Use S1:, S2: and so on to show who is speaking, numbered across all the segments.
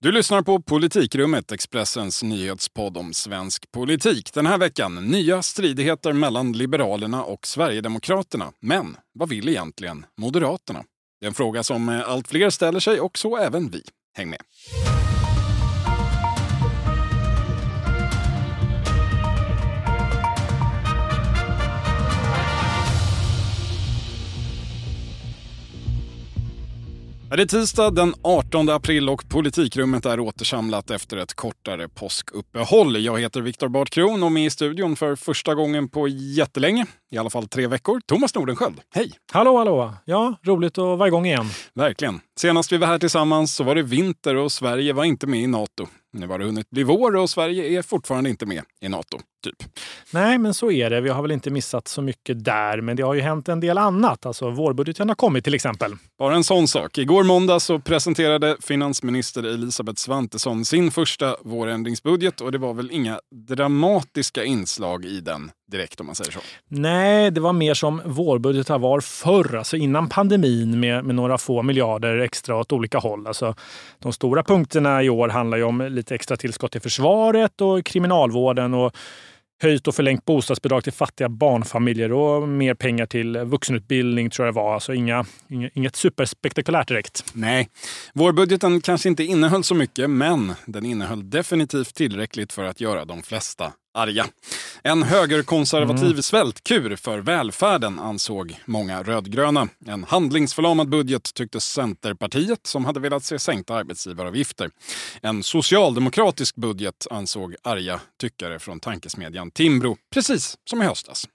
S1: Du lyssnar på Politikrummet, Expressens nyhetspodd om svensk politik. Den här veckan nya stridigheter mellan Liberalerna och Sverigedemokraterna. Men vad vill egentligen Moderaterna? Det är en fråga som eh, allt fler ställer sig och så även vi. Häng med! Det är tisdag den 18 april och politikrummet är återsamlat efter ett kortare påskuppehåll. Jag heter Viktor Bart Kron och med i studion för första gången på jättelänge, i alla fall tre veckor, Thomas Nordenskjöld. Hej!
S2: Hallå, hallå! Ja, roligt att vara igång igen.
S1: Verkligen. Senast vi var här tillsammans så var det vinter och Sverige var inte med i Nato. Nu har det hunnit bli vår och Sverige är fortfarande inte med i Nato. Typ.
S2: Nej, men så är det. Vi har väl inte missat så mycket där, men det har ju hänt en del annat. Alltså vårbudgeten har kommit till exempel.
S1: Bara en sån sak. Igår måndag så presenterade finansminister Elisabeth Svantesson sin första vårändringsbudget och det var väl inga dramatiska inslag i den direkt om man säger så.
S2: Nej, det var mer som vårbudgetar var förr, alltså innan pandemin med, med några få miljarder extra åt olika håll. Alltså, de stora punkterna i år handlar ju om lite extra tillskott till försvaret och kriminalvården och höjt och förlängt bostadsbidrag till fattiga barnfamiljer och mer pengar till vuxenutbildning tror jag det var. Alltså inga, inget superspektakulärt direkt.
S1: Nej, vårbudgeten kanske inte innehöll så mycket, men den innehöll definitivt tillräckligt för att göra de flesta arga. En högerkonservativ mm. svältkur för välfärden ansåg många rödgröna. En handlingsförlamad budget tyckte Centerpartiet som hade velat se sänkta arbetsgivaravgifter. En socialdemokratisk budget ansåg arga tyckare från tankesmedjan Timbro, precis som i höstas.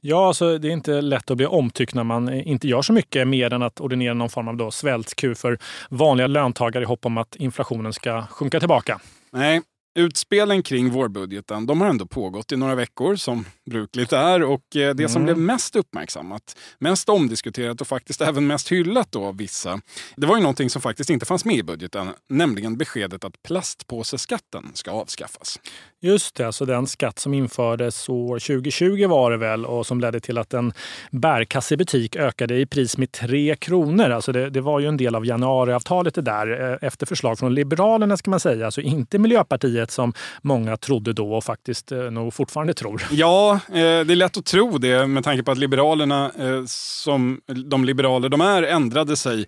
S2: Ja, alltså, det är inte lätt att bli omtyckt när man inte gör så mycket mer än att ordinera någon form av svältkur för vanliga löntagare i hopp om att inflationen ska sjunka tillbaka.
S1: Nej, Utspelen kring vårbudgeten de har ändå pågått i några veckor som brukligt är och eh, det som mm. blev mest uppmärksammat, mest omdiskuterat och faktiskt även mest hyllat då av vissa, det var ju någonting som faktiskt inte fanns med i budgeten, nämligen beskedet att plastpåseskatten ska avskaffas.
S2: Just det, alltså den skatt som infördes år 2020 var det väl och som ledde till att en bärkassebutik ökade i pris med 3 kronor. Alltså det, det var ju en del av januariavtalet det där eh, efter förslag från Liberalerna ska man säga, alltså inte Miljöpartiet partiet som många trodde då och faktiskt eh, nog fortfarande tror.
S1: Ja, eh, det är lätt att tro det med tanke på att Liberalerna, som de liberaler de är, ändrade sig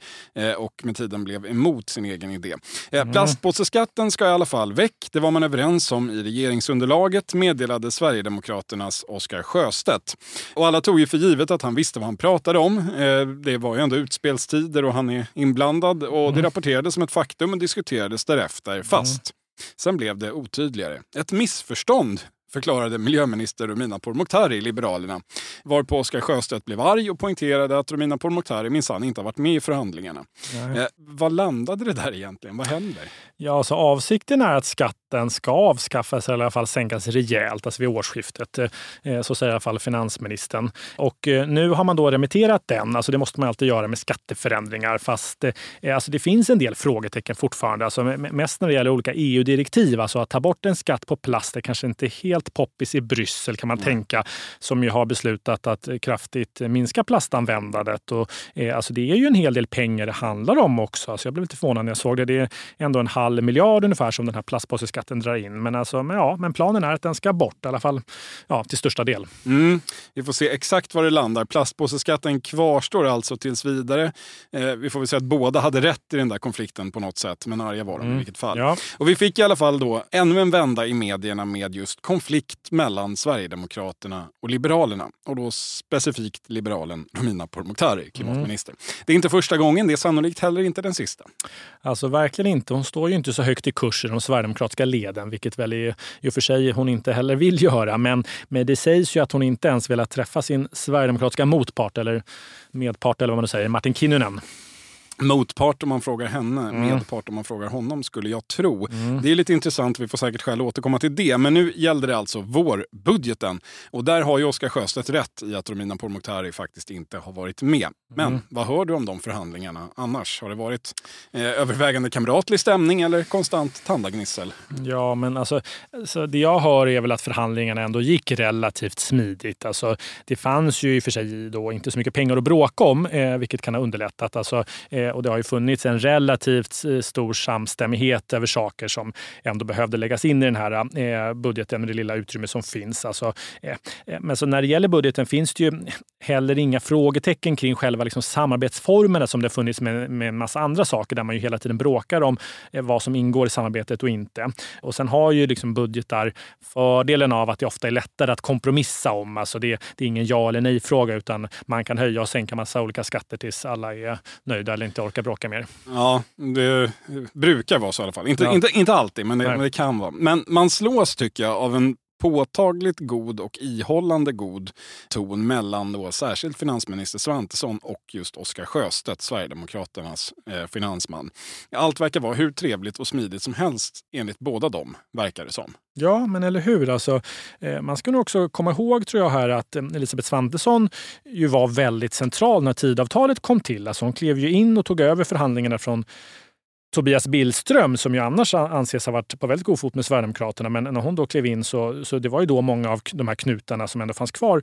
S1: och med tiden blev emot sin egen idé. Mm. Plastpåseskatten ska i alla fall väck. Det var man överens om i regeringsunderlaget, meddelade Sverigedemokraternas Oscar Sjöstedt. Och alla tog ju för givet att han visste vad han pratade om. Det var ju ändå utspelstider och han är inblandad och det mm. rapporterades som ett faktum och diskuterades därefter. Fast Sen blev det otydligare. Ett missförstånd förklarade miljöminister Romina Pourmokhtari, Liberalerna. Varpå Oskar Sjöstedt blev arg och poängterade att Romina Pourmokhtari minsann inte har varit med i förhandlingarna. Eh, vad landade det där egentligen? Vad händer?
S2: Ja, så avsikten är att skatten ska avskaffas eller i alla fall sänkas rejält, alltså vid årsskiftet. Eh, så säger i alla fall finansministern. Och eh, nu har man då remitterat den. Alltså det måste man alltid göra med skatteförändringar. Fast eh, alltså det finns en del frågetecken fortfarande. Alltså mest när det gäller olika EU-direktiv. Alltså att ta bort en skatt på plast är kanske inte helt poppis i Bryssel kan man mm. tänka. Som ju har beslutat att kraftigt minska plastanvändandet. Och, alltså det är ju en hel del pengar det handlar om också. Alltså jag blev lite förvånad när jag såg det. Det är ändå en halv halv miljard ungefär som den här plastpåseskatten drar in. Men, alltså, men, ja, men planen är att den ska bort, i alla fall ja, till största del.
S1: Mm. Vi får se exakt var det landar. Plastpåseskatten kvarstår alltså tills vidare. Eh, vi får väl säga att båda hade rätt i den där konflikten på något sätt, men arga var de mm. i vilket fall. Ja. Och vi fick i alla fall då ännu en vända i medierna med just konflikt mellan Sverigedemokraterna och Liberalerna. Och då specifikt liberalen Romina Pourmokhtari, klimatminister. Mm. Det är inte första gången, det är sannolikt heller inte den sista.
S2: Alltså verkligen inte. Hon står ju inte så högt i kurs i de sverigedemokratiska leden, vilket väl i, i och för sig hon inte heller vill göra. Men, men det sägs ju att hon inte ens velat träffa sin sverigedemokratiska motpart eller medpart eller vad man nu säger, Martin Kinnunen
S1: motpart om man frågar henne, mm. medpart om man frågar honom skulle jag tro. Mm. Det är lite intressant, vi får säkert skäl att återkomma till det. Men nu gällde det alltså vårbudgeten. Och där har ju Oskar Sjöstedt rätt i att Romina Pourmokhtari faktiskt inte har varit med. Men mm. vad hör du om de förhandlingarna annars? Har det varit eh, övervägande kamratlig stämning eller konstant tandagnissel?
S2: Ja, men alltså, så det jag hör är väl att förhandlingarna ändå gick relativt smidigt. Alltså, det fanns ju i och för sig då inte så mycket pengar att bråka om, eh, vilket kan ha underlättat. Alltså, Eh, och det har ju funnits en relativt eh, stor samstämmighet över saker som ändå behövde läggas in i den här eh, budgeten med det lilla utrymme som finns. Alltså, eh, men så när det gäller budgeten finns det ju heller inga frågetecken kring själva liksom samarbetsformerna som det funnits med, med en massa andra saker där man ju hela tiden bråkar om vad som ingår i samarbetet och inte. Och sen har ju liksom budgetar fördelen av att det ofta är lättare att kompromissa om. Alltså det, det är ingen ja eller nej-fråga utan man kan höja och sänka massa olika skatter tills alla är nöjda eller inte orkar bråka mer.
S1: Ja, det brukar vara så i alla fall. Inte, ja. inte, inte alltid, men det, men det kan vara. Men man slås, tycker jag, av en påtagligt god och ihållande god ton mellan då särskilt finansminister Svantesson och just Oskar Sjöstedt, Sverigedemokraternas eh, finansman. Allt verkar vara hur trevligt och smidigt som helst enligt båda dem, verkar det som.
S2: Ja, men eller hur. Alltså, eh, man ska nog också komma ihåg tror jag här att eh, Elisabeth Svantesson ju var väldigt central när tidavtalet kom till. Alltså, hon klev ju in och tog över förhandlingarna från Tobias Billström som ju annars anses ha varit på väldigt god fot med Sverigedemokraterna. Men när hon då klev in så, så det var ju då många av de här knutarna som ändå fanns kvar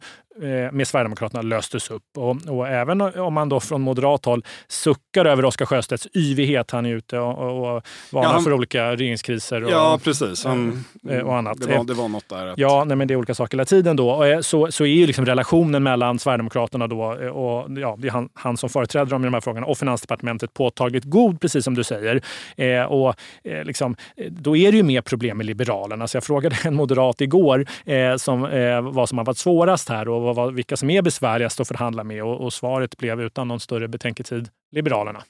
S2: med Sverigedemokraterna löstes upp. Och, och, även om man då från moderat håll suckar över Oscar Sjöstedts yvighet, han är ute och, och, varnar ja, han, för olika regeringskriser och,
S1: ja, precis. Han,
S2: eh, och annat.
S1: Det var, det var något där. Att...
S2: Ja, nej, men det är olika saker hela tiden då. Så, så är ju liksom relationen mellan Sverigedemokraterna då och ja, det är han, han som företräder dem i de här frågorna och Finansdepartementet påtagligt god, precis som du säger. Eh, och, eh, liksom, då är det ju mer problem med Liberalerna. Så jag frågade en moderat igår eh, som, eh, vad som har varit svårast här och vad, vilka som är besvärligast att förhandla med. Och, och svaret blev utan någon större betänketid Liberalerna.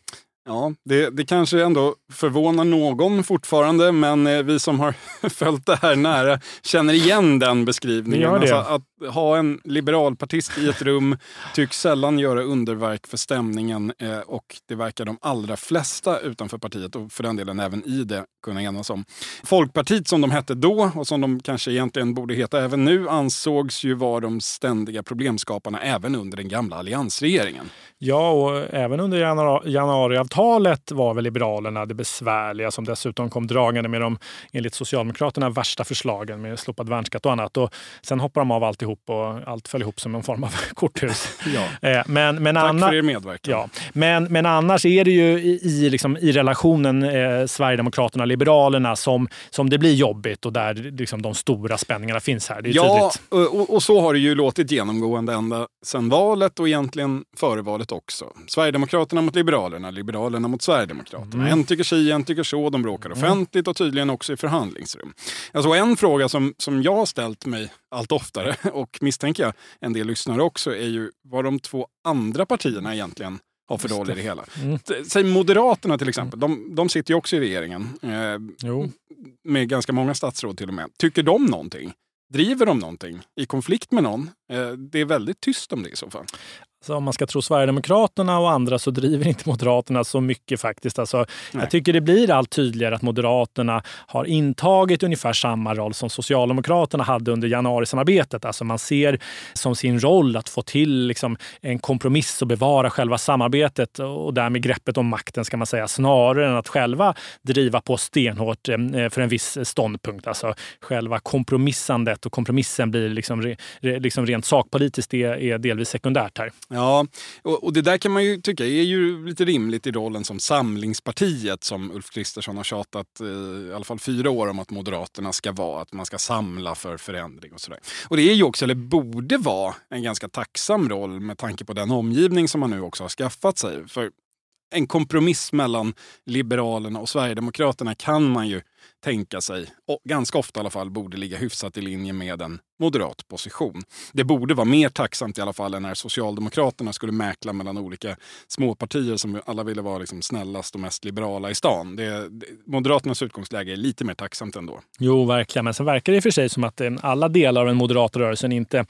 S1: Ja, det, det kanske ändå förvånar någon fortfarande, men eh, vi som har följt det här nära känner igen den beskrivningen. Alltså att ha en liberalpartist i ett rum tycks sällan göra underverk för stämningen eh, och det verkar de allra flesta utanför partiet och för den delen även i det kunna enas om. Folkpartiet som de hette då och som de kanske egentligen borde heta även nu ansågs ju vara de ständiga problemskaparna även under den gamla alliansregeringen.
S2: Ja, och även under januariavtalet var väl Liberalerna det besvärliga som dessutom kom dragande med de enligt Socialdemokraterna värsta förslagen med slopad värnskatt och annat. Och sen hoppar de av alltihop och allt föll ihop som en form av korthus.
S1: ja. Eh, men, men Tack anna- för er medverkan.
S2: Ja. Men, men annars är det ju i, i, liksom, i relationen eh, Sverigedemokraterna-Liberalerna som, som det blir jobbigt och där liksom, de stora spänningarna finns här.
S1: Ja, och, och, så har det ju låtit genomgående ända sedan valet och egentligen före valet också. Sverigedemokraterna mot Liberalerna, Liberalerna mot Sverigedemokraterna. Mm. En tycker si, en tycker så. De bråkar mm. offentligt och tydligen också i förhandlingsrum. Alltså en fråga som, som jag har ställt mig allt oftare och misstänker jag en del lyssnare också är ju vad de två andra partierna egentligen har för roll i det hela. Mm. Säg Moderaterna till exempel, de, de sitter ju också i regeringen. Eh, med ganska många statsråd till och med. Tycker de någonting? Driver de någonting i konflikt med någon? Eh, det är väldigt tyst om det i så fall.
S2: Så om man ska tro Sverigedemokraterna och andra så driver inte Moderaterna så mycket faktiskt. Alltså, jag tycker det blir allt tydligare att Moderaterna har intagit ungefär samma roll som Socialdemokraterna hade under januarisamarbetet. Alltså man ser som sin roll att få till liksom en kompromiss och bevara själva samarbetet och därmed greppet om makten ska man säga, snarare än att själva driva på stenhårt eh, för en viss ståndpunkt. Alltså själva kompromissandet och kompromissen blir liksom, liksom rent sakpolitiskt det är delvis sekundärt här.
S1: Ja, och, och, det där kan man ju tycka är ju lite rimligt i rollen som Samlingspartiet som Ulf Kristersson har tjatat eh, i alla fall fyra år om att Moderaterna ska vara, att man ska samla för förändring och sådär. Och det är ju också, eller borde vara, en ganska tacksam roll med tanke på den omgivning som man nu också har skaffat sig. För en kompromiss mellan Liberalerna och Sverigedemokraterna kan man ju tänka sig, och ganska ofta i alla fall, borde ligga hyfsat i linje med en moderat position. Det borde vara mer tacksamt i alla fall än när Socialdemokraterna skulle mäkla mellan olika småpartier som alla ville vara liksom snällast och mest liberala i stan. Det, det, Moderaternas utgångsläge är lite mer tacksamt ändå.
S2: Jo, verkligen. Men sen verkar det för sig som att eh, alla delar av den moderata rörelsen inte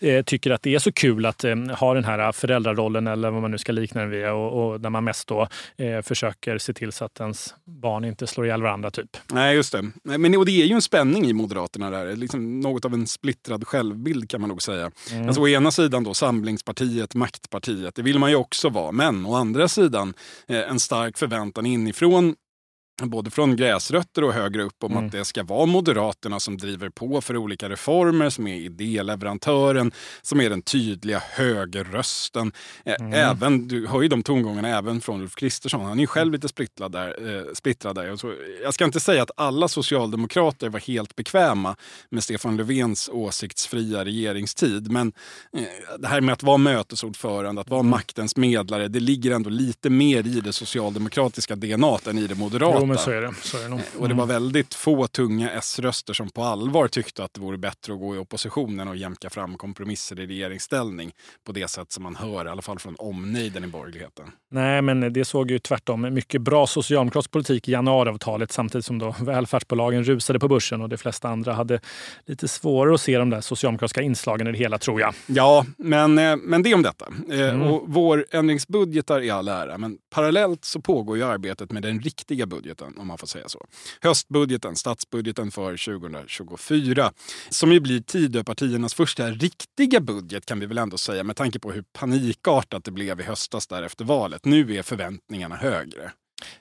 S2: eh, tycker att det är så kul att eh, ha den här föräldrarollen eller vad man nu ska likna den vid och, och där man mest då eh, försöker se till så att ens barn inte slår ihjäl varandra. typ.
S1: Nej, just det. Men, och det är ju en spänning i Moderaterna där. Liksom något av en splittrad självbild kan man nog säga. Mm. Alltså, å ena sidan då Samlingspartiet, maktpartiet, det vill man ju också vara. Men å andra sidan eh, en stark förväntan inifrån både från gräsrötter och högre upp om mm. att det ska vara Moderaterna som driver på för olika reformer, som är idéleverantören, som är den tydliga högerrösten. Mm. Även, du hör ju de tongångarna även från Ulf Kristersson. Han är ju själv lite splittrad där. Eh, splittrad där. Jag ska inte säga att alla socialdemokrater var helt bekväma med Stefan Löfvens åsiktsfria regeringstid. Men eh, det här med att vara mötesordförande, att vara mm. maktens medlare, det ligger ändå lite mer i det socialdemokratiska DNA än i det moderata
S2: men så är det. Så är det nog.
S1: Mm. Och det var mm. väldigt få tunga S-röster som på allvar tyckte att det vore bättre att gå i oppositionen och jämka fram kompromisser i regeringsställning på det sätt som man hör, i alla fall från omnejden i borgerligheten.
S2: Nej, men det såg ju tvärtom mycket bra socialdemokratisk politik i januariavtalet samtidigt som då välfärdsbolagen rusade på börsen och de flesta andra hade lite svårare att se de där socialdemokratiska inslagen i det hela, tror jag.
S1: Ja, men, eh, men det om detta. Eh, mm. Och vår ändringsbudgetar i all ära, men parallellt så pågår ju arbetet med den riktiga budgeten budgeten, om man får säga så. Höstbudgeten, statsbudgeten för 2024, som ju blir Tidöpartiernas första riktiga budget kan vi väl ändå säga med tanke på hur panikartat det blev i höstas där efter valet. Nu är förväntningarna högre.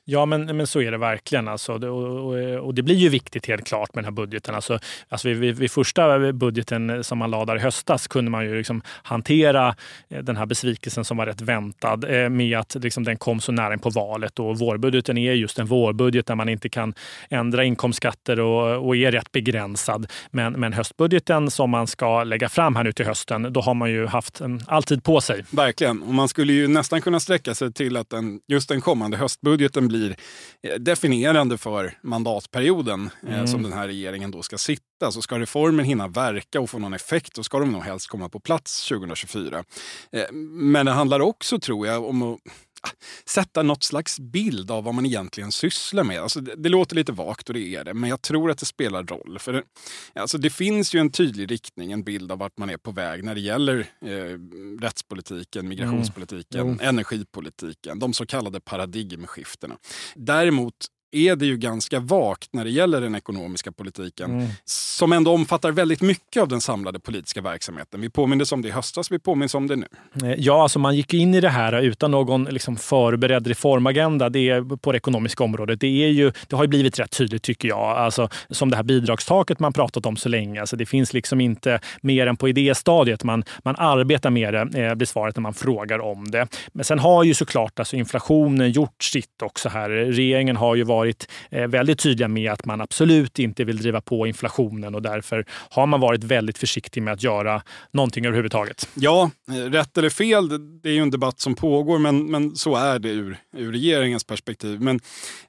S2: Ja, men, men så är det verkligen. Alltså, och, och, och, det blir ju viktigt helt klart med den här budgeten. Alltså, alltså vid, vid, vid första budgeten som man lade där i höstas kunde man ju liksom hantera eh, den här besvikelsen som var rätt väntad eh, med att liksom den kom så nära in på valet. Och vårbudgeten är just en vårbudget där man inte kan ändra inkomstskatter och, och är rätt begränsad. Men, men höstbudgeten som man ska lägga fram här nu till hösten, då har man ju haft en, all tid på sig.
S1: Verkligen. Och man skulle ju nästan kunna sträcka sig till att den, just den kommande höstbudgeten budgeten blir eh, definierande för mandatperioden eh, mm. som den här regeringen då ska sitta. Så ska reformen hinna verka och få någon effekt, då ska de nog helst komma på plats 2024. Eh, men det handlar också, tror jag, om att sätta något slags bild av vad man egentligen sysslar med. Alltså det, det, låter lite vagt och det är det, men jag tror att det spelar roll. För det, alltså det finns ju en tydlig riktning, en bild av vart man är på väg när det gäller eh, rättspolitiken, migrationspolitiken, mm. energipolitiken, de så kallade paradigmskiftena. Däremot är det ju ganska vagt när det gäller den ekonomiska politiken mm. som ändå omfattar väldigt mycket av den samlade politiska verksamheten. Vi påminns om det i höstas, vi påminns om det nu.
S2: Eh, ja, alltså man gick in i det här utan någon liksom förberedd reformagenda det är, på det ekonomiska området. Det, är ju, det har ju blivit rätt tydligt tycker jag. Alltså, som det här bidragstaket man pratat om så länge. Alltså, det finns liksom inte mer än på idéstadiet. Man, man arbetar med det, eh, blir svaret när man frågar om det. Men sen har ju såklart alltså, inflationen gjort sitt också här. Regeringen har ju varit varit eh, väldigt tydliga med att man absolut inte vill driva på inflationen och därför har man varit väldigt försiktig med att göra någonting överhuvudtaget.
S1: Ja, eh, rätt eller fel, det är ju en debatt som pågår, men, men så är det ur, ur regeringens perspektiv. Men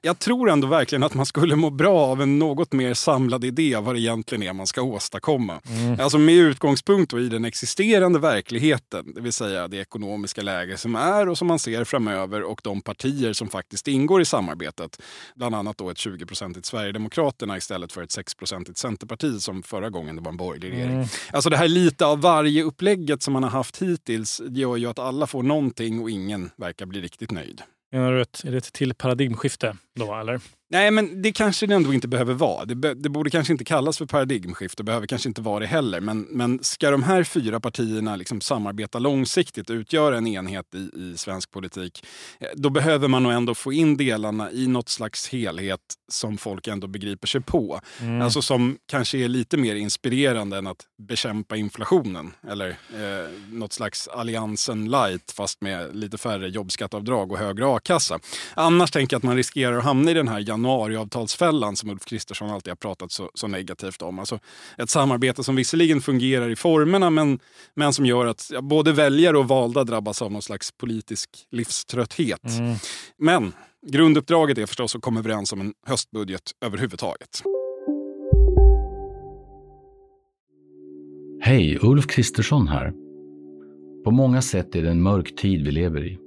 S1: jag tror ändå verkligen att man skulle må bra av en något mer samlad idé av vad det egentligen är man ska åstadkomma. Mm. Alltså med utgångspunkt i den existerande verkligheten, det vill säga det ekonomiska läge som är och som man ser framöver och de partier som faktiskt ingår i samarbetet bland annat då ett 20-procentigt Sverigedemokraterna istället för ett 6-procentigt Centerparti som förra gången det var en borgerlig regering. Mm. Alltså det här lite av varje upplägget som man har haft hittills gör ju att alla får någonting och ingen verkar bli riktigt nöjd.
S2: Menar du ett, är det ett till paradigmskifte då, eller?
S1: Nej, men det kanske det ändå inte behöver vara. Det, det borde kanske inte kallas för paradigmskifte, behöver kanske inte vara det heller. Men, men ska de här fyra partierna liksom samarbeta långsiktigt och utgöra en enhet i, i svensk politik, eh, då behöver man nog ändå få in delarna i något slags helhet som folk ändå begriper sig på. Mm. Alltså som kanske är lite mer inspirerande än att bekämpa inflationen. Eller eh, något slags alliansen light fast med lite färre jobbskatteavdrag och högre a-kassa. Annars tänker jag att man riskerar att hamna i den här januariavtalsfällan som Ulf Kristersson alltid har pratat så, så, negativt om. Alltså ett samarbete som visserligen fungerar i formerna men, men som gör att både väljare och valda drabbas av någon slags politisk livströtthet. Mm. Men grunduppdraget är förstås att komma överens om en höstbudget överhuvudtaget.
S3: Hej, Ulf Kristersson här. På många sätt är det en mörk tid vi lever i.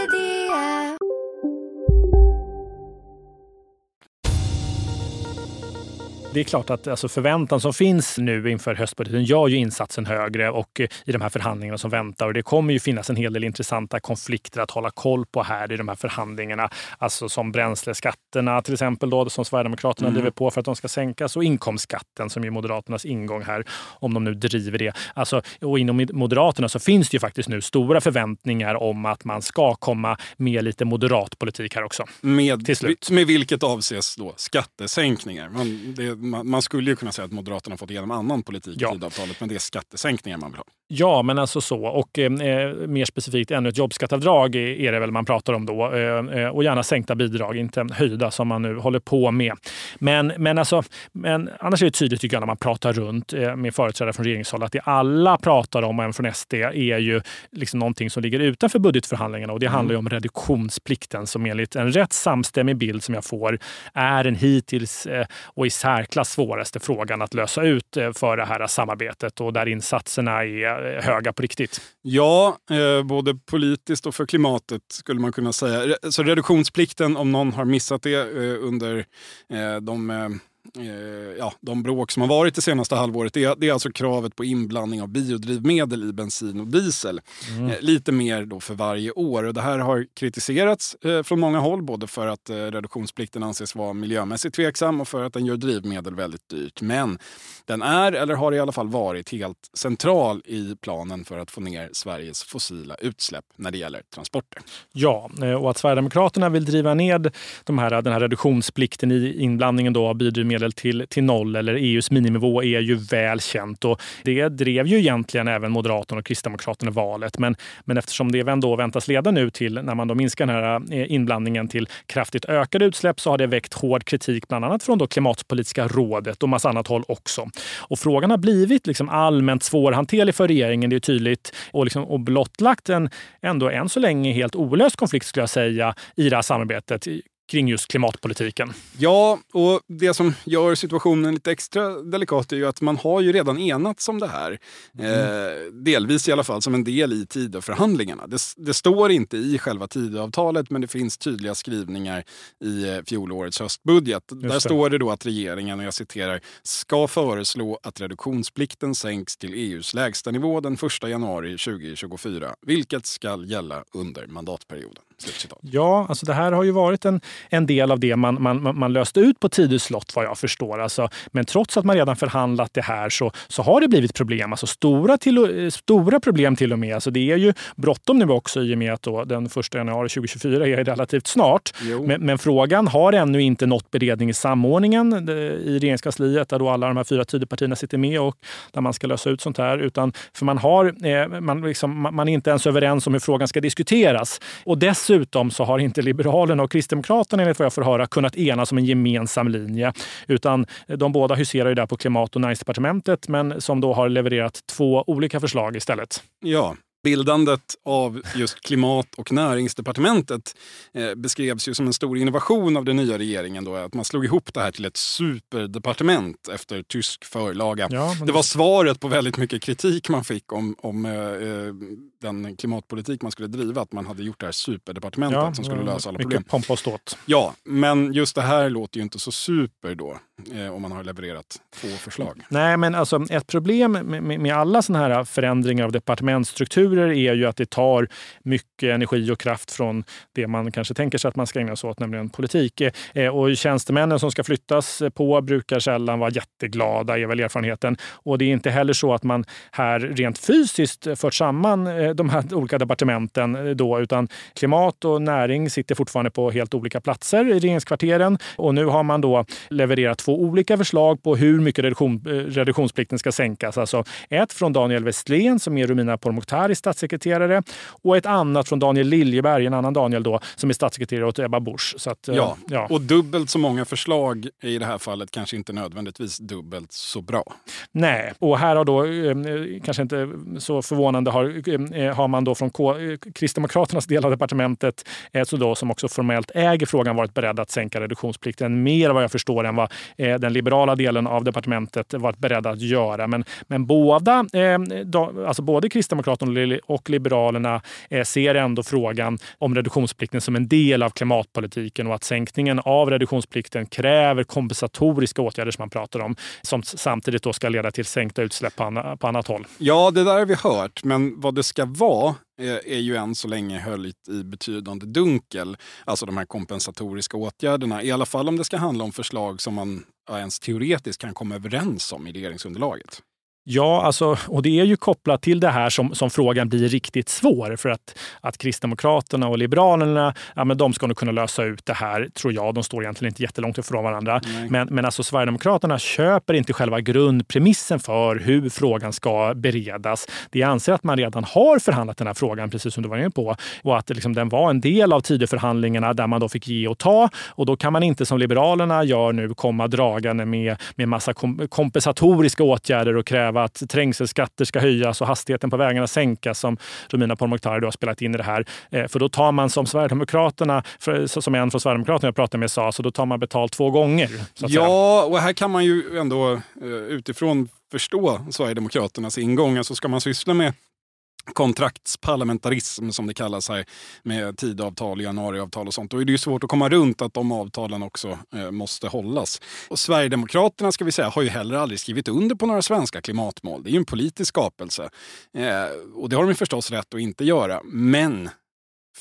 S2: Det är klart att alltså förväntan som finns nu inför höstbudgeten gör ju insatsen högre och eh, i de här förhandlingarna som väntar. Och det kommer ju finnas en hel del intressanta konflikter att hålla koll på här i de här förhandlingarna. Alltså som bränsleskatterna till exempel då, som Sverigedemokraterna mm. driver på för att de ska sänkas och inkomstskatten som är Moderaternas ingång här, om de nu driver det. Alltså, och inom Moderaterna så finns det ju faktiskt nu stora förväntningar om att man ska komma med lite moderat politik här också.
S1: Med, till slut. med vilket avses då skattesänkningar. Man, det, man, skulle ju kunna säga att Moderaterna fått igenom annan politik ja. i Tidöavtalet, men det är skattesänkningar man vill ha.
S2: Ja, men alltså så. Och eh, mer specifikt ännu ett jobbskatteavdrag är det väl man pratar om då. Eh, eh, och gärna sänkta bidrag, inte höjda som man nu håller på med. Men, men, alltså, men annars är det tydligt tycker jag när man pratar runt eh, med företrädare från regeringshåll att det alla pratar om, även från SD, är ju liksom någonting som ligger utanför budgetförhandlingarna. Och det mm. handlar ju om reduktionsplikten som enligt en rätt samstämmig bild som jag får är den hittills eh, och i särklass svåraste frågan att lösa ut eh, för det här samarbetet och där insatserna är eh, höga på riktigt.
S1: Ja, eh, både politiskt och för klimatet skulle man kunna säga. Så reduktionsplikten, om någon har missat det under de ja, de bråk som har varit det senaste halvåret det är, det är alltså kravet på inblandning av biodrivmedel i bensin och diesel. Mm. Eh, lite mer då för varje år. Och det här har kritiserats eh, från många håll, både för att eh, reduktionsplikten anses vara miljömässigt tveksam och för att den gör drivmedel väldigt dyrt. Men den är, eller har i alla fall varit, helt central i planen för att få ner Sveriges fossila utsläpp när det gäller transporter.
S2: Ja, eh, och att Sverigedemokraterna vill driva ned de här, den här reduktionsplikten i inblandningen då av biodrivmedel drivmedel till, till noll eller EUs miniminivå är ju väl känt. Och det drev ju egentligen även Moderaterna och Kristdemokraterna valet. Men, men eftersom det ändå väntas leda nu till, när man då minskar den här eh, inblandningen till kraftigt ökade utsläpp, så har det väckt hård kritik bland annat från då Klimatpolitiska rådet och massa annat håll också. Och frågan har blivit liksom allmänt svårhanterlig för regeringen, det är tydligt, och, liksom, och blottlagt en ändå än så länge helt olöst konflikt skulle jag säga i det här samarbetet kring just klimatpolitiken.
S1: Ja, och det som gör situationen lite extra delikat är ju att man har ju redan enats om det här. Mm. Eh, delvis i alla fall som en del i Tidöförhandlingarna. Det, det står inte i själva Tidöavtalet men det finns tydliga skrivningar i eh, fjolårets höstbudget. Just Där det. står det då att regeringen, och jag citerar, ska föreslå att reduktionsplikten sänks till EUs lägstanivå den 1 januari 2024, vilket ska gälla under mandatperioden.
S2: Ja, alltså det här har ju varit en, en del av det man, man, man löste ut på Tidös slott vad jag förstår. Alltså, men trots att man redan förhandlat det här så, så har det blivit problem. Alltså stora, till, stora problem till och med. Alltså det är ju bråttom nu också i och med att då den 1 januari 2024 är relativt snart. Men, men, frågan har ännu inte nått beredning i samordningen eh, i regeringskansliet där då alla de här fyra Tidöpartierna sitter med och där man ska lösa ut sånt här. Utan, för man, har, eh, man, liksom, man är inte ens överens om hur frågan ska diskuteras. Och dessutom Dessutom så har inte Liberalerna och Kristdemokraterna enligt vad jag får höra kunnat enas om en gemensam linje. Utan de båda huserar ju där på Klimat och näringsdepartementet men som då har levererat två olika förslag istället.
S1: Ja, Bildandet av just klimat och näringsdepartementet eh, beskrevs ju som en stor innovation av den nya regeringen. Då, att man slog ihop det här till ett superdepartement efter tysk förlaga. Ja, det... det var svaret på väldigt mycket kritik man fick om, om eh, eh den klimatpolitik man skulle driva. Att man hade gjort det här superdepartementet ja, som skulle lösa alla problem. Mycket
S2: pompa och ståt.
S1: Ja, men just det här låter ju inte så super då eh, om man har levererat två förslag.
S2: Nej, men alltså ett problem med, med alla sådana här förändringar av departementsstrukturer är ju att det tar mycket energi och kraft från det man kanske tänker sig att man ska ägna sig åt, nämligen politik. Eh, och tjänstemännen som ska flyttas på brukar sällan vara jätteglada, är väl erfarenheten. Och det är inte heller så att man här rent fysiskt fört samman eh, de här olika departementen då, utan klimat och näring sitter fortfarande på helt olika platser i regeringskvarteren. Och nu har man då levererat två olika förslag på hur mycket reduktion, eh, reduktionsplikten ska sänkas. Alltså ett från Daniel Westlén som är Romina Pourmokhtaris statssekreterare och ett annat från Daniel Liljeberg, en annan Daniel då, som är statssekreterare åt Ebba Busch. Så att,
S1: eh, ja. ja, och dubbelt så många förslag i det här fallet kanske inte nödvändigtvis dubbelt så bra.
S2: Nej, och här har då, eh, kanske inte så förvånande, har, Eh, har man då från K eh, Kristdemokraternas del av departementet, eh, så då, som också formellt äger frågan, varit beredd att sänka reduktionsplikten mer vad jag förstår än vad eh, den liberala delen av departementet varit beredda att göra. Men, men båda, eh, då, alltså både Kristdemokraterna och Liberalerna eh, ser ändå frågan om reduktionsplikten som en del av klimatpolitiken och att sänkningen av reduktionsplikten kräver kompensatoriska åtgärder som man pratar om, som samtidigt då ska leda till sänkta utsläpp på, på annat håll.
S1: Ja, det där har vi hört, men vad det ska vara eh, är ju än så länge höljt i betydande dunkel. Alltså de här kompensatoriska åtgärderna. I alla fall om det ska handla om förslag som man ens teoretiskt kan komma överens om i regeringsunderlaget.
S2: Ja, alltså, och det är ju kopplat till det här som, som frågan blir riktigt svår. För att, att Kristdemokraterna och Liberalerna, ja, men de ska nog kunna lösa ut det här, tror jag. De står egentligen inte jättelångt ifrån varandra. Men, men alltså Sverigedemokraterna köper inte själva grundpremissen för hur frågan ska beredas. De anser att man redan har förhandlat den här frågan, precis som du var inne på. Och att liksom, den var en del av Tidöförhandlingarna där man då fick ge och ta. Och då kan man inte som Liberalerna gör nu komma dragande med, med massa kompensatoriska åtgärder och kräva kräva att trängselskatter ska höjas och hastigheten på vägarna sänkas som Romina Pourmokhtari har spelat in i det här. Eh, för då tar man som Sverigedemokraterna, som en från Sverigedemokraterna jag pratade med sa, så då tar man betalt två gånger.
S1: ja, säga. och här kan man ju ändå eh, utifrån förstå Sverigedemokraternas ingång. Alltså ska man syssla med kontraktsparlamentarism som det kallas här med tidavtal, januariavtal och sånt. Då är det ju svårt att komma runt att de avtalen också eh, måste hållas. Och Sverigedemokraterna ska vi säga har ju heller aldrig skrivit under på några svenska klimatmål. Det är ju en politisk skapelse. Eh, och det har de ju förstås rätt att inte göra. Men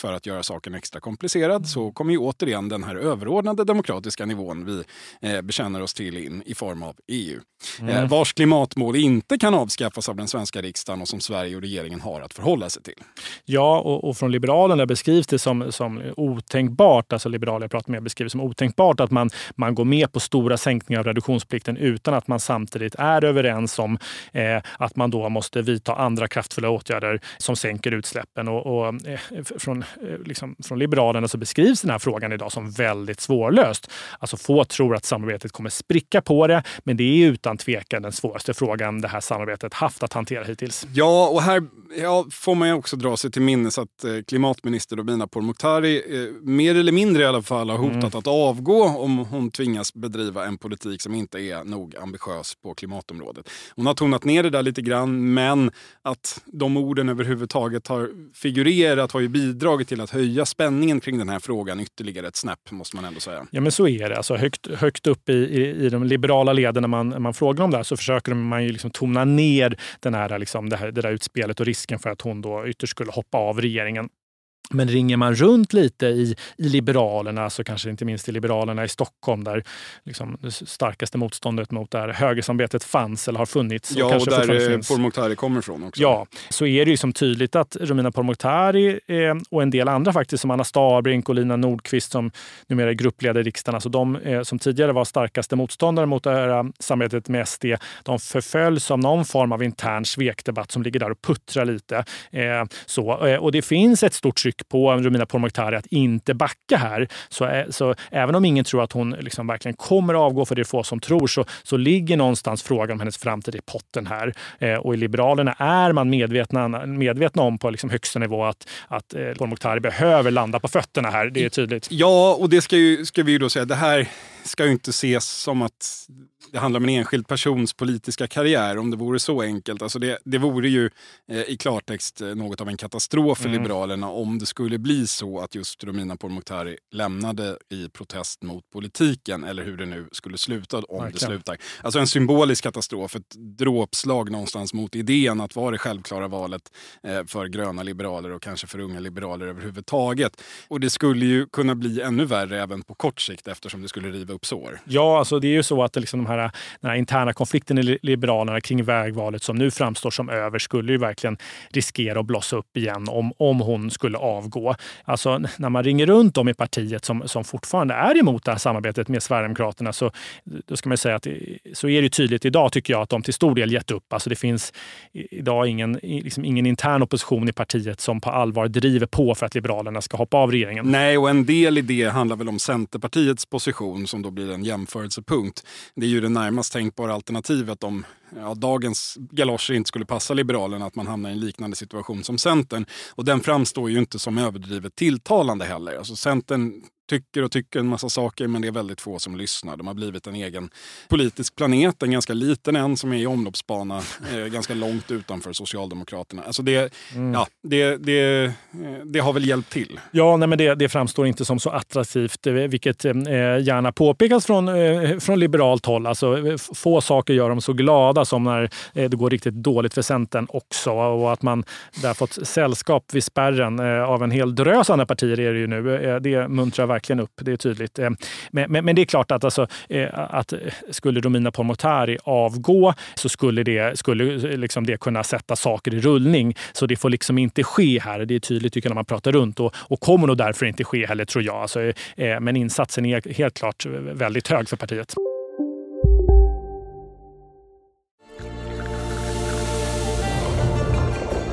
S1: för att göra saken extra komplicerad så kommer ju återigen den här överordnade demokratiska nivån vi eh, bekänner oss till in i form av EU. Eh, mm. Eh, vars klimatmål inte kan avskaffas av den svenska riksdagen och som Sverige och regeringen har att förhålla sig till.
S2: Ja, och, och från Liberalerna beskrivs det som, som otänkbart, alltså liberaler jag pratar med beskriver som otänkbart att man, man går med på stora sänkningar av reduktionsplikten utan att man samtidigt är överens om eh, att man då måste vidta andra kraftfulla åtgärder som sänker utsläppen. Och, och eh, från liksom, från Liberalerna så beskrivs den här frågan idag som väldigt svårlöst. Alltså få tror att samarbetet kommer spricka på det, men det är utan tvekan den svåraste frågan det här samarbetet haft att hantera hittills.
S1: Ja, och här ja, får man ju också dra sig till minnes att eh, klimatminister Romina Pourmokhtari eh, mer eller mindre i alla fall har hotat mm. att avgå om hon tvingas bedriva en politik som inte är nog ambitiös på klimatområdet. Hon har tonat ner det där lite grann, men att de orden överhuvudtaget har figurerat har ju bidragit bidragit till att höja spänningen kring den här frågan ytterligare ett snäpp, måste man ändå säga.
S2: Ja, men så är det. Alltså, högt, högt upp i, i, i de liberala leden när man, man frågar om det här så försöker man ju liksom tona ner den här, liksom, det, här, det där utspelet och risken för att hon då ytterst skulle hoppa av regeringen. Men ringer man runt lite i, i Liberalerna, så kanske inte minst i Liberalerna i Stockholm där liksom det starkaste motståndet mot där högersamarbetet fanns eller har funnits.
S1: Ja, och, och där eh, Pourmokhtari kommer ifrån också.
S2: Ja, så är det ju som tydligt att Romina Pourmokhtari eh, och en del andra faktiskt som Anna Starbrink och Lina Nordqvist som numera är gruppledare i riksdagen, alltså de eh, som tidigare var starkaste motståndare mot det här eh, samarbetet med SD, de förföljs av någon form av intern svekdebatt som ligger där och puttrar lite. Eh, så, eh, och det finns ett stort tryck på Romina Pourmokhtari att inte backa här. Så, så även om ingen tror att hon liksom verkligen kommer att avgå, för det är få som tror, så, så ligger någonstans frågan om hennes framtid i potten här. Eh, och i Liberalerna är man medvetna, medvetna om på liksom högsta nivå att, att eh, Pourmokhtari behöver landa på fötterna här. Det är tydligt.
S1: Ja, och det ska, ju, ska vi ju då säga. Det här ska ju inte ses som att det handlar om en enskild persons politiska karriär, om det vore så enkelt. Alltså det, det vore ju eh, i klartext eh, något av en katastrof för mm. Liberalerna om det skulle bli så att just Romina Pourmokhtari lämnade i protest mot politiken, eller hur det nu skulle sluta om Verkligen. det slutar. Alltså en symbolisk katastrof, ett dråpslag någonstans mot idén att vara det självklara valet eh, för gröna liberaler och kanske för unga liberaler överhuvudtaget. Och det skulle ju kunna bli ännu värre även på kort sikt eftersom det skulle riva upp sår.
S2: Ja, alltså det är ju så att liksom de här här, den här interna konflikten i Liberalerna kring vägvalet som nu framstår som över skulle ju verkligen riskera att blossa upp igen om, om hon skulle avgå. Alltså när man ringer runt om i partiet som, som fortfarande är emot det här samarbetet med Sverigedemokraterna så då ska man säga att så är det tydligt idag tycker jag att de till stor del gett upp. Alltså det finns idag ingen, liksom ingen intern opposition i partiet som på allvar driver på för att Liberalerna ska hoppa av regeringen.
S1: Nej, och en del i det handlar väl om Centerpartiets position som som då blir en jämförelsepunkt. Det är ju det närmast tänkbara alternativet om ja, dagens galoscher inte skulle passa Liberalerna, att man hamnar i en liknande situation som Centern. Och den framstår ju inte som överdrivet tilltalande heller. Alltså Centern tycker och tycker en massa saker men det är väldigt få som lyssnar. De har blivit en egen politisk planet, en ganska liten en som är i omloppsbana eh, ganska långt utanför Socialdemokraterna. Alltså det, mm. ja, det, det, eh, det har väl hjälpt till.
S2: Ja, nej, men det, det framstår inte som så attraktivt, eh, vilket eh, gärna påpekas från, eh, från liberalt håll. Alltså, få saker gör dem så glada som när eh, det går riktigt dåligt för Centern också och att man där fått sällskap vid spärren av en hel drös andra partier är det ju nu. Det muntrar verkligen upp, det är tydligt. Eh, men, men, men det är klart att, alltså, eh, att eh, skulle Romina Pourmokhtari avgå så skulle det, skulle liksom det kunna sätta saker i rullning. Så det får liksom inte ske här. Det är tydligt tycker jag, när man pratar runt och, och kommer nog därför inte ske heller tror jag. Alltså, men insatsen är helt klart väldigt hög för partiet.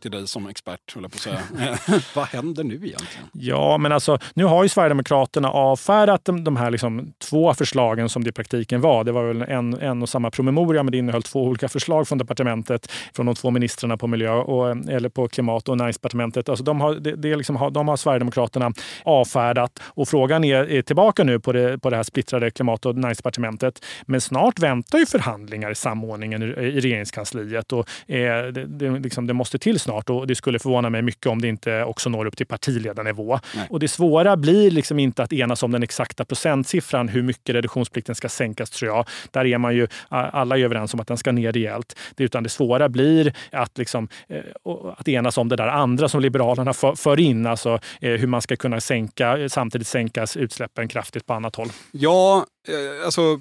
S1: till dig som expert, på att säga. Vad händer nu egentligen?
S2: Ja, men alltså, nu har ju Sverigedemokraterna avfärdat de, de här liksom två förslagen som det i praktiken var. Det var väl en, en och samma promemoria, men det innehöll två olika förslag från departementet, från de två ministrarna på miljö och, eller på klimat och näringsdepartementet. Alltså, de, har, det, det liksom, de har Sverigedemokraterna avfärdat och frågan är, är tillbaka nu på det, på det här splittrade klimat och näringsdepartementet. Men snart väntar ju förhandlingar i samordningen i, i regeringskansliet och eh, det, det, liksom, det måste till snart och det skulle förvåna mig mycket om det inte också når upp till partiledarnivå. Nej. Och det svåra blir liksom inte att enas om den exakta procentsiffran, hur mycket reduktionsplikten ska sänkas tror jag. Där är man ju alla är överens om att den ska ner rejält. Det, utan det svåra blir att, liksom, eh, att enas om det där andra som Liberalerna för, för in, alltså eh, hur man ska kunna sänka, samtidigt sänkas utsläppen kraftigt på annat håll.
S1: Ja, eh, alltså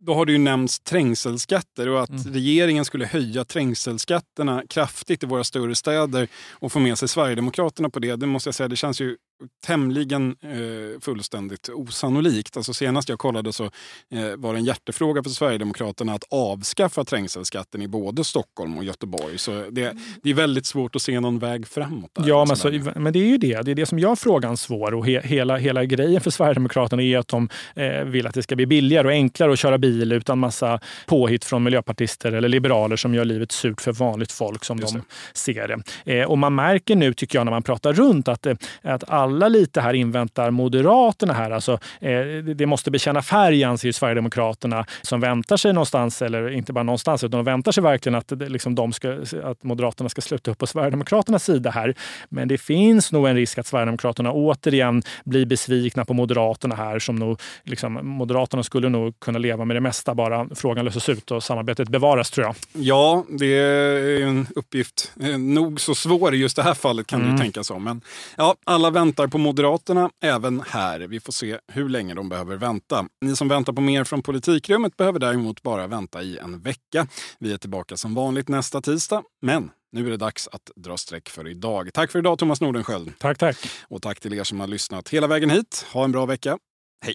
S1: då har det ju nämnts trängselskatter och att mm. regeringen skulle höja trängselskatterna kraftigt i våra större städer och få med sig Sverigedemokraterna på det. Det måste jag säga, det känns ju tämligen eh, fullständigt osannolikt. Alltså senast jag kollade så eh, var det en hjärtefråga för Sverigedemokraterna att avskaffa trängselskatten i både Stockholm och Göteborg. Så det, det är väldigt svårt att se någon väg framåt. Där,
S2: ja, men, så, men det är ju det. Det är det som gör frågan svår. Och he, hela, hela grejen för Sverigedemokraterna är att de eh, vill att det ska bli billigare och enklare att köra bil utan massa påhitt från miljöpartister eller liberaler som gör livet surt för vanligt folk som Just de ser det. Eh, och man märker nu, tycker jag, när man pratar runt att, eh, att alla lite här inväntar Moderaterna här. Alltså, eh, det måste bekänna färg anser ju Sverigedemokraterna som väntar sig någonstans, eller inte bara någonstans, utan de väntar sig verkligen att, liksom, de ska, att Moderaterna ska sluta upp på Sverigedemokraternas sida här. Men det finns nog en risk att Sverigedemokraterna återigen blir besvikna på Moderaterna här. Som nog, liksom, Moderaterna skulle nog kunna leva med det mesta bara frågan löses ut och samarbetet bevaras tror jag.
S1: Ja, det är en uppgift eh, nog så svår i just det här fallet kan mm. du tänka så. Men ja, alla väntar på Moderaterna även här. Vi får se hur länge de behöver vänta. Ni som väntar på mer från politikrummet behöver däremot bara vänta i en vecka. Vi är tillbaka som vanligt nästa tisdag, men nu är det dags att dra streck för idag. Tack för idag Thomas Nordenskjöld.
S2: Tack, tack.
S1: Och tack till er som har lyssnat hela vägen hit. Ha en bra vecka. Hej!